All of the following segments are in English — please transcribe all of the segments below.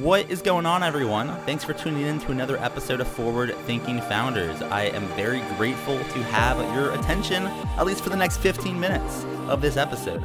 What is going on, everyone? Thanks for tuning in to another episode of Forward Thinking Founders. I am very grateful to have your attention, at least for the next 15 minutes of this episode.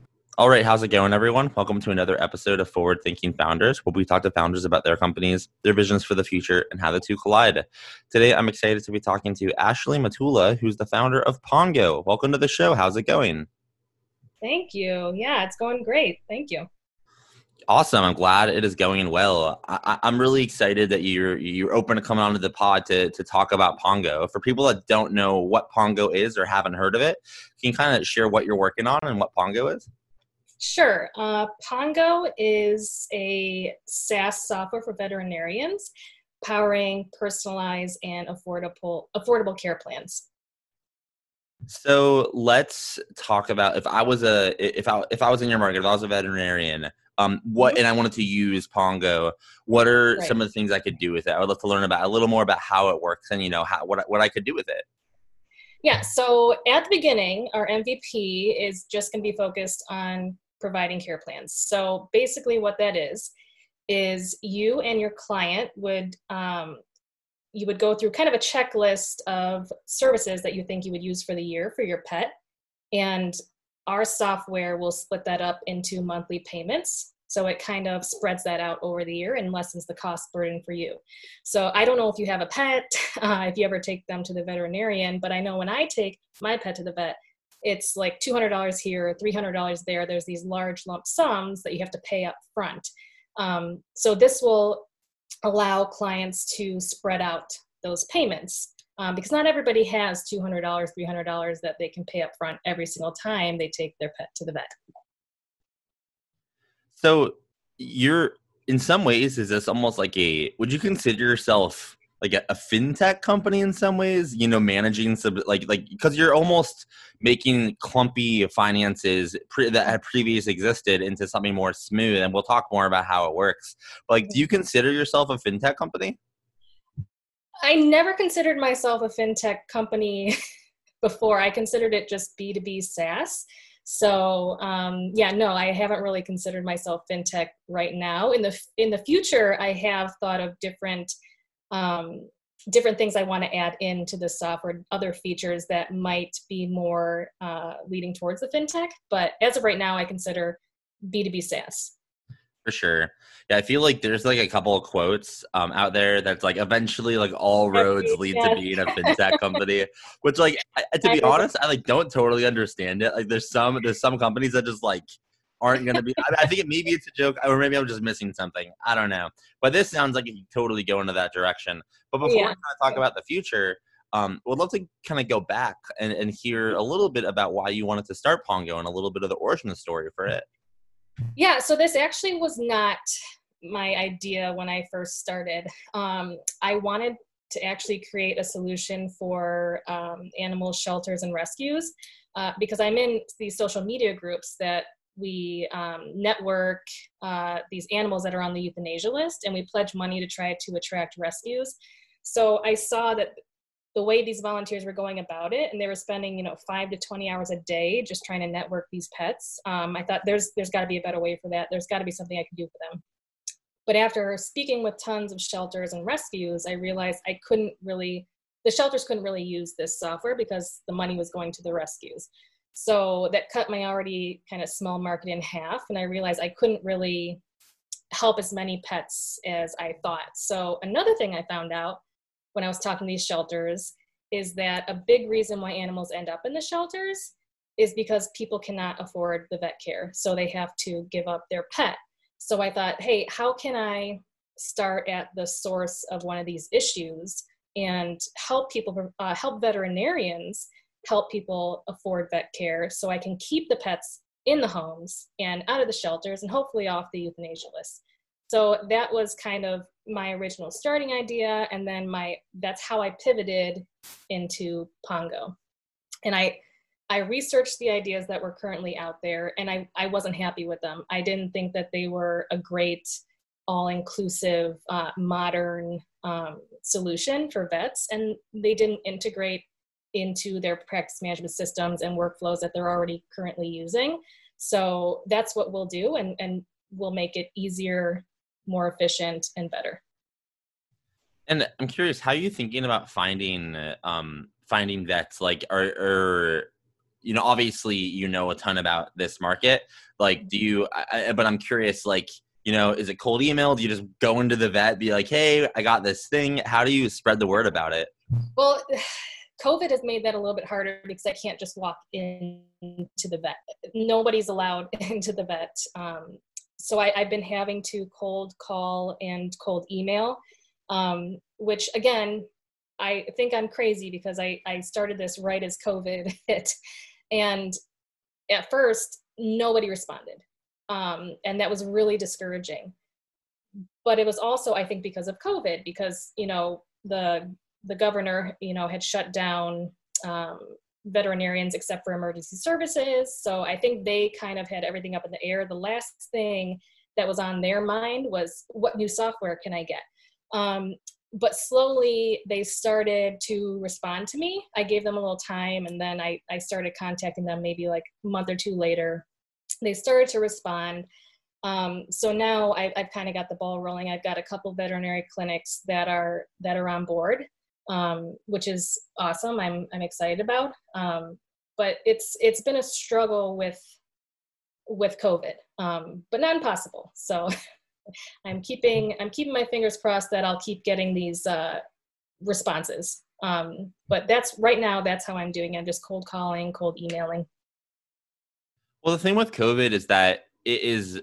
All right, how's it going, everyone? Welcome to another episode of Forward Thinking Founders, where we talk to founders about their companies, their visions for the future, and how the two collide. Today, I'm excited to be talking to Ashley Matula, who's the founder of Pongo. Welcome to the show. How's it going? Thank you. Yeah, it's going great. Thank you. Awesome. I'm glad it is going well. I, am really excited that you're you're open to coming onto the pod to to talk about Pongo. For people that don't know what Pongo is or haven't heard of it, can you kind of share what you're working on and what Pongo is? Sure. Uh, Pongo is a SaaS software for veterinarians, powering personalized and affordable affordable care plans. So let's talk about if I was a if I if I was in your market, if I was a veterinarian, um, what mm-hmm. and I wanted to use Pongo, what are right. some of the things I could do with it? I would love to learn about a little more about how it works and you know how what what I could do with it. Yeah, so at the beginning, our MVP is just going to be focused on providing care plans. So basically, what that is is you and your client would um, you would go through kind of a checklist of services that you think you would use for the year for your pet, and our software will split that up into monthly payments. So it kind of spreads that out over the year and lessens the cost burden for you. So I don't know if you have a pet, uh, if you ever take them to the veterinarian, but I know when I take my pet to the vet, it's like $200 here, $300 there. There's these large lump sums that you have to pay up front. Um, so this will allow clients to spread out those payments um, because not everybody has $200, $300 that they can pay up front every single time they take their pet to the vet. So you're in some ways is this almost like a would you consider yourself like a, a, fintech company in some ways you know managing some like like because you're almost making clumpy finances pre- that had previously existed into something more smooth and we'll talk more about how it works. But like do you consider yourself a fintech company? I never considered myself a fintech company before. I considered it just b2b saas. So um, yeah no i haven't really considered myself fintech right now. In the in the future i have thought of different um, different things I want to add into the software, other features that might be more uh, leading towards the fintech. But as of right now, I consider B2B SaaS. For sure. Yeah, I feel like there's like a couple of quotes um, out there that's like eventually like all roads lead to being a fintech company, which like I, to be honest, I like don't totally understand it. Like there's some there's some companies that just like aren't going to be. I, I, think maybe it's a joke, or maybe I'm just missing something. I don't know. But this sounds like it could totally go into that direction. But before yeah. we talk about the future, um, would love to kind of go back and, and hear a little bit about why you wanted to start Pongo and a little bit of the origin story for it. Yeah, so this actually was not my idea when I first started. Um, I wanted to actually create a solution for um, animal shelters and rescues uh, because I'm in these social media groups that we um, network uh, these animals that are on the euthanasia list and we pledge money to try to attract rescues. So i saw that the way these volunteers were going about it and they were spending you know five to 20 hours a day just trying to network these pets um, i thought there's there's got to be a better way for that. There's got to be something i can do for them. But after speaking with tons of shelters and rescues i realized i couldn't really the shelters couldn't really use this software because the money was going to the rescues so that cut my already kind of small market in half. And I realized I couldn't really help as many pets as I thought. So another thing I found out when I was talking to these shelters is that a big reason why animals end up in the shelters is because people cannot afford the vet care. So they have to give up their pet. So I thought, hey, how can I start at the source of one of these issues and help people, uh, help veterinarians help people afford vet care so I can keep the pets in the homes and out of the shelters and hopefully off the euthanasia list. So that was kind of my original starting idea and then my that's how I pivoted into Pongo. And I I researched the ideas that were currently out there and I, I wasn't happy with them. I didn't think that they were a great all inclusive, uh, modern um, solution for vets, and they didn't integrate into their practice management systems and workflows that they're already currently using. So that's what we'll do, and, and we'll make it easier, more efficient, and better. And I'm curious, how are you thinking about finding um, finding vets? Like, are, are you know, obviously you know a ton about this market. Like, do you? I, but I'm curious, like, you know, is it cold email? Do you just go into the vet, be like, hey, I got this thing? How do you spread the word about it? Well. COVID has made that a little bit harder because I can't just walk into the vet. Nobody's allowed into the vet. Um, so I, have been having to cold call and cold email, um, which again, I think I'm crazy because I, I started this right as COVID hit. And at first, nobody responded. Um, and that was really discouraging. But it was also, I think, because of COVID, because, you know, the the governor, you know, had shut down um, veterinarians except for emergency services. So I think they kind of had everything up in the air. The last thing that was on their mind was what new software can I get? Um, but slowly they started to respond to me. I gave them a little time and then I, I started contacting them maybe like a month or two later. They started to respond. Um, so now I, I've kind of got the ball rolling. I've got a couple veterinary clinics that are that are on board um, which is awesome. I'm I'm excited about. Um, but it's it's been a struggle with with COVID, um, but not impossible. So I'm keeping I'm keeping my fingers crossed that I'll keep getting these uh, responses. Um, but that's right now. That's how I'm doing. I'm just cold calling, cold emailing. Well, the thing with COVID is that it is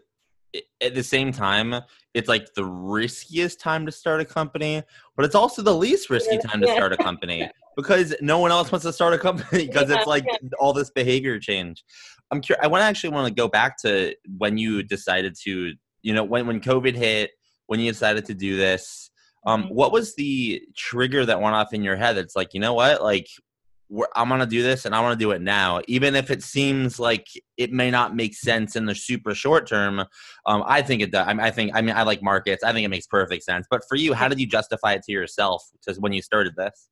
at the same time, it's like the riskiest time to start a company, but it's also the least risky time to start a company because no one else wants to start a company because it's like all this behavior change. I'm curious. I want to actually want to go back to when you decided to, you know, when when COVID hit, when you decided to do this. Um, mm-hmm. what was the trigger that went off in your head? It's like, you know what, like I'm gonna do this and I want to do it now, even if it seems like it may not make sense in the super short term. Um, I think it does. I, I think I mean I like markets. I think it makes perfect sense. But for you, how did you justify it to yourself when you started this?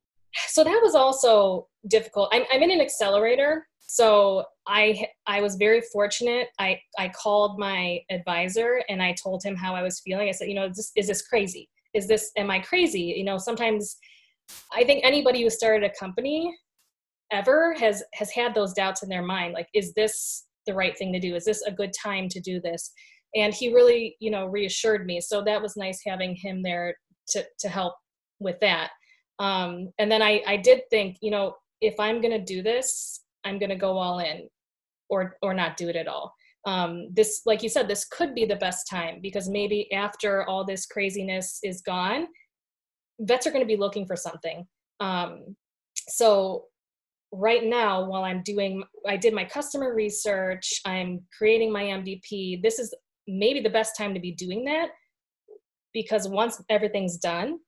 So that was also difficult. I'm, I'm in an accelerator, so I I was very fortunate. I I called my advisor and I told him how I was feeling. I said, you know, is this, is this crazy? Is this am I crazy? You know, sometimes I think anybody who started a company ever has has had those doubts in their mind like is this the right thing to do? Is this a good time to do this? And he really you know reassured me. So that was nice having him there to to help with that. Um and then i i did think you know if i'm going to do this i'm going to go all in or or not do it at all. Um this like you said this could be the best time because maybe after all this craziness is gone vets are going to be looking for something. Um so right now while i'm doing i did my customer research i'm creating my MVP this is maybe the best time to be doing that because once everything's done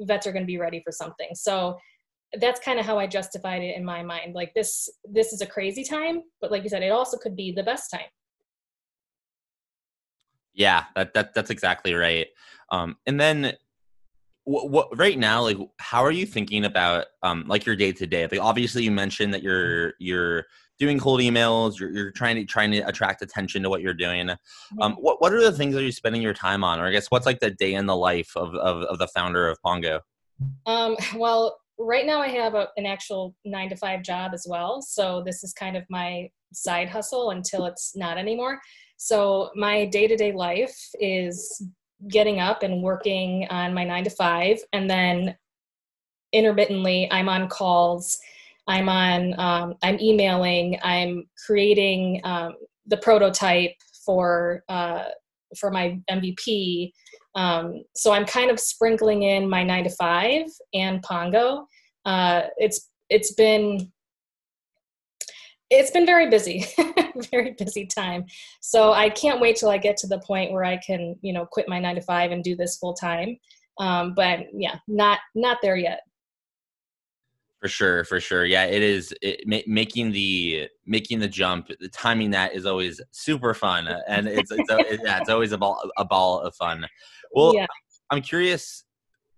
vets are going to be ready for something. So that's kind of how i justified it in my mind like this this is a crazy time but like you said it also could be the best time. Yeah that, that that's exactly right. Um, and then what, what, right now like how are you thinking about um like your day to day like obviously you mentioned that you're you're doing cold emails you're, you're trying to trying to attract attention to what you're doing. Um what, what are the things that you're spending your time on? Or i guess what's like the day in the life of of, of the founder of pongo? Um well right now i have a, an actual nine to five job as well. So this is kind of my side hustle until it's not anymore. So my day-to-day life is getting up and working on my nine to five and then intermittently i'm on calls i'm on um, i'm emailing i'm creating um, the prototype for uh, for my MVP. Um, so I'm kind of sprinkling in my nine to five and Pongo. Uh, it's it's been it's been very busy, very busy time. So I can't wait till I get to the point where I can, you know, quit my nine to five and do this full time. Um, but yeah, not not there yet. For sure, for sure. Yeah, it is it, ma- making the making the jump. The timing that is always super fun, uh, and it's it's it, yeah, it's always a ball a ball of fun. Well, yeah. I'm curious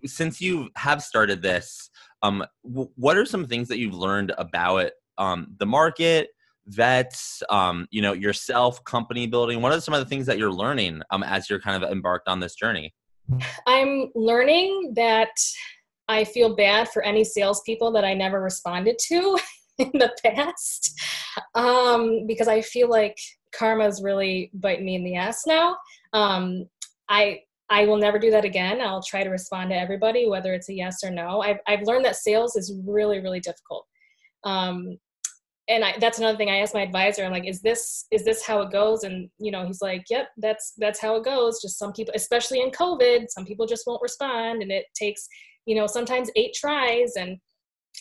since you have started this. Um, what are some things that you've learned about um, the market, vets, um, you know, yourself, company building? What are some of the things that you're learning um, as you're kind of embarked on this journey? I'm learning that I feel bad for any salespeople that I never responded to in the past um, because I feel like karma's really biting me in the ass now. Um, I I will never do that again. I'll try to respond to everybody, whether it's a yes or no. I've I've learned that sales is really really difficult. Um, and I, that's another thing I asked my advisor. I'm like, is this is this how it goes? And you know, he's like, yep, that's that's how it goes. Just some people, especially in COVID, some people just won't respond, and it takes you know sometimes eight tries and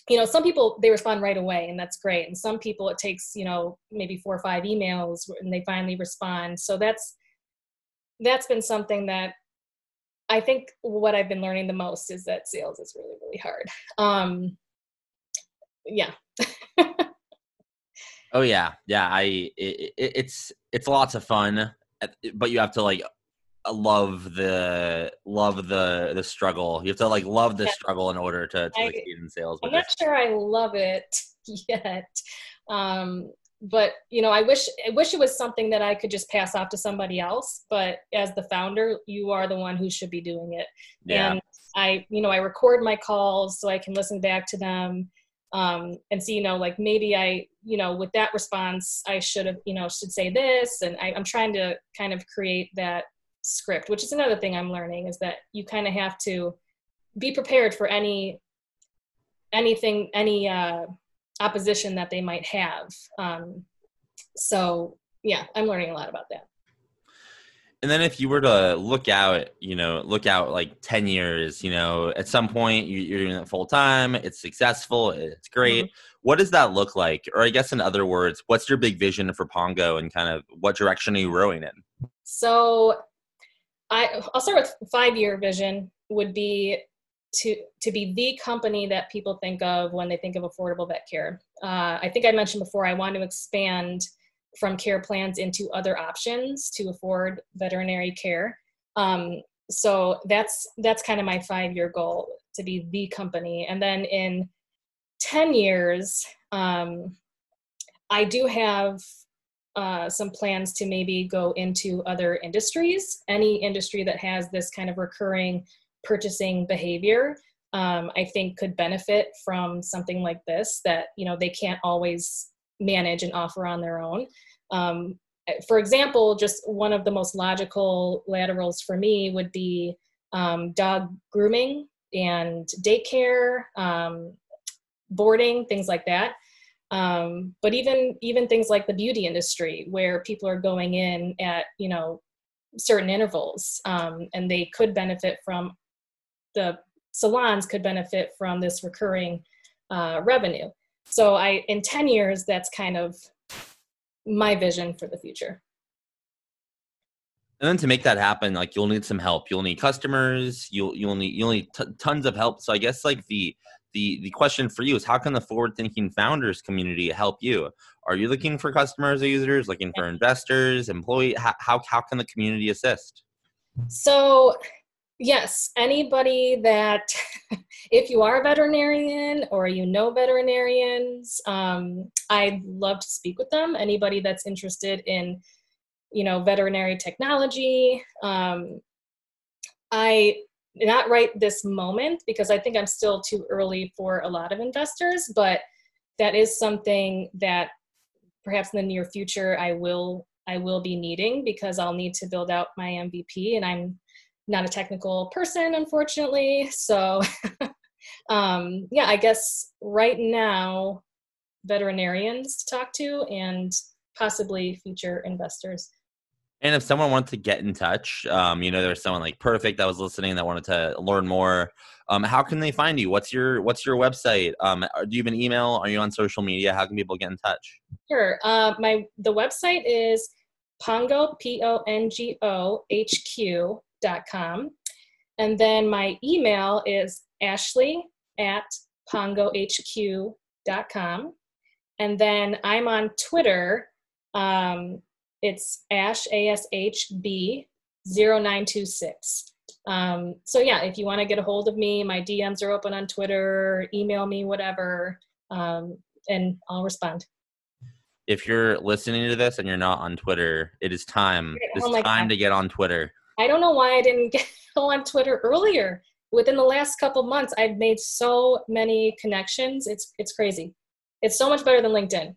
you know some people they respond right away and that's great and some people it takes you know maybe four or five emails and they finally respond so that's that's been something that i think what i've been learning the most is that sales is really really hard um yeah oh yeah yeah i it, it, it's it's lots of fun but you have to like love the love the the struggle. You have to like love the yeah. struggle in order to, to I, succeed in sales. I'm not sure I love it yet. Um, but you know, I wish I wish it was something that I could just pass off to somebody else. But as the founder, you are the one who should be doing it. Yeah. And I, you know, I record my calls so I can listen back to them um, and see, you know, like maybe I, you know, with that response, I should have, you know, should say this. And I, I'm trying to kind of create that script, which is another thing I'm learning is that you kind of have to be prepared for any anything any uh, opposition that they might have. Um, so yeah, I'm learning a lot about that. And then if you were to look out, you know, look out like 10 years, you know, at some point you're doing it full time, it's successful, it's great. Mm-hmm. What does that look like? Or I guess in other words, what's your big vision for Pongo and kind of what direction are you rowing in? So I, I'll start with five year vision would be to to be the company that people think of when they think of affordable vet care. Uh, I think I mentioned before I want to expand from care plans into other options to afford veterinary care. Um, so that's that's kind of my five year goal to be the company, and then in ten years, um, I do have uh, some plans to maybe go into other industries. Any industry that has this kind of recurring purchasing behavior, um, I think could benefit from something like this that you know they can't always manage and offer on their own. Um, for example, just one of the most logical laterals for me would be um, dog grooming and daycare, um, boarding, things like that. Um, but even even things like the beauty industry, where people are going in at you know certain intervals, um, and they could benefit from the salons could benefit from this recurring uh, revenue. So I in ten years, that's kind of my vision for the future. And then to make that happen, like you'll need some help. You'll need customers. You'll you'll need you'll need t- tons of help. So I guess like the the the question for you is how can the forward thinking founders community help you are you looking for customers or users looking for investors employee how, how, how can the community assist so yes anybody that if you are a veterinarian or you know veterinarians um, i'd love to speak with them. Anybody that's interested in you know veterinary technology um, i not right this moment because I think I'm still too early for a lot of investors, but that is something that perhaps in the near future I will I will be needing because I'll need to build out my MVP and I'm not a technical person unfortunately. So um, yeah, I guess right now veterinarians to talk to and possibly future investors. And if someone wanted to get in touch, um, you know, there's someone like Perfect that was listening that wanted to learn more. Um, how can they find you? What's your What's your website? Um, do you have an email? Are you on social media? How can people get in touch? Sure. Uh, my the website is Pongo P O N G O H Q dot com, and then my email is Ashley at pongohq dot com, and then I'm on Twitter. Um, it's Ash A S H B 0926. Um, so yeah, if you want to get a hold of me, my DMs are open on Twitter, email me, whatever, um, and I'll respond. If you're listening to this and you're not on Twitter, it is time. It's oh time God. to get on Twitter. I don't know why I didn't get on Twitter earlier. Within the last couple months, I've made so many connections. It's it's crazy. It's so much better than LinkedIn.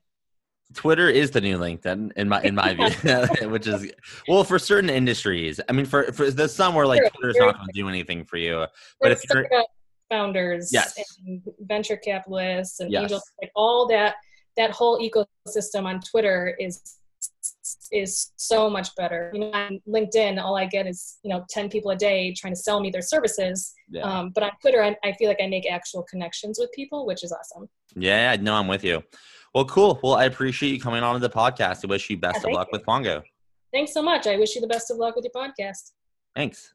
Twitter is the new LinkedIn in my in my view, which is well for certain industries. I mean, for for there's some where like sure, Twitter's not going to do anything for you, but if you're founders, yes. and venture capitalists and yes. angels, like all that that whole ecosystem on Twitter is is so much better. You know, on LinkedIn, all I get is you know ten people a day trying to sell me their services. Yeah. Um, but on Twitter, I, I feel like I make actual connections with people, which is awesome. Yeah, I know I'm with you. Well, cool. Well, I appreciate you coming on to the podcast. I wish you best yeah, of luck you. with Pongo. Thanks so much. I wish you the best of luck with your podcast. Thanks.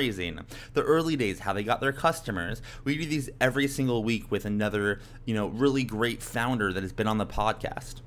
fundraising, the early days, how they got their customers. We do these every single week with another, you know, really great founder that has been on the podcast.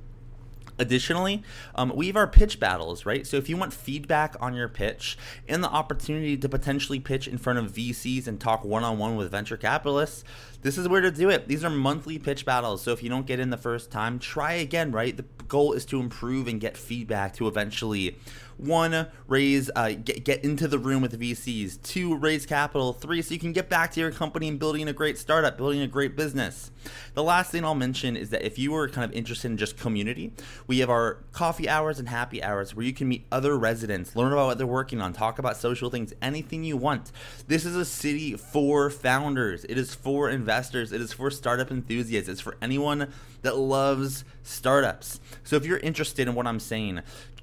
Additionally, um, we have our pitch battles, right? So if you want feedback on your pitch and the opportunity to potentially pitch in front of VCs and talk one on one with venture capitalists, this is where to do it. These are monthly pitch battles. So if you don't get in the first time, try again, right? The goal is to improve and get feedback to eventually one, raise, uh, get, get into the room with VCs. Two, raise capital. Three, so you can get back to your company and building a great startup, building a great business. The last thing I'll mention is that if you are kind of interested in just community, we have our coffee hours and happy hours where you can meet other residents, learn about what they're working on, talk about social things, anything you want. This is a city for founders. It is for investors. It is for startup enthusiasts. It's for anyone that loves startups. So if you're interested in what I'm saying,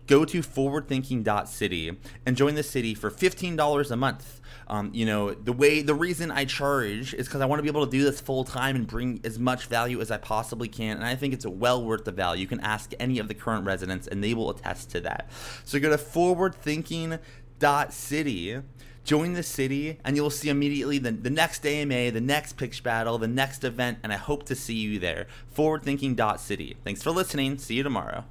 go to forwardthinking.city and join the city for $15 a month. Um, you know, the way, the reason I charge is because I want to be able to do this full time and bring as much value as I possibly can. And I think it's well worth the value. You can ask any of the current residents and they will attest to that. So go to forwardthinking.city join the city and you'll see immediately the, the next AMA, the next pitch battle, the next event, and I hope to see you there. Forwardthinking.city. Thanks for listening. See you tomorrow.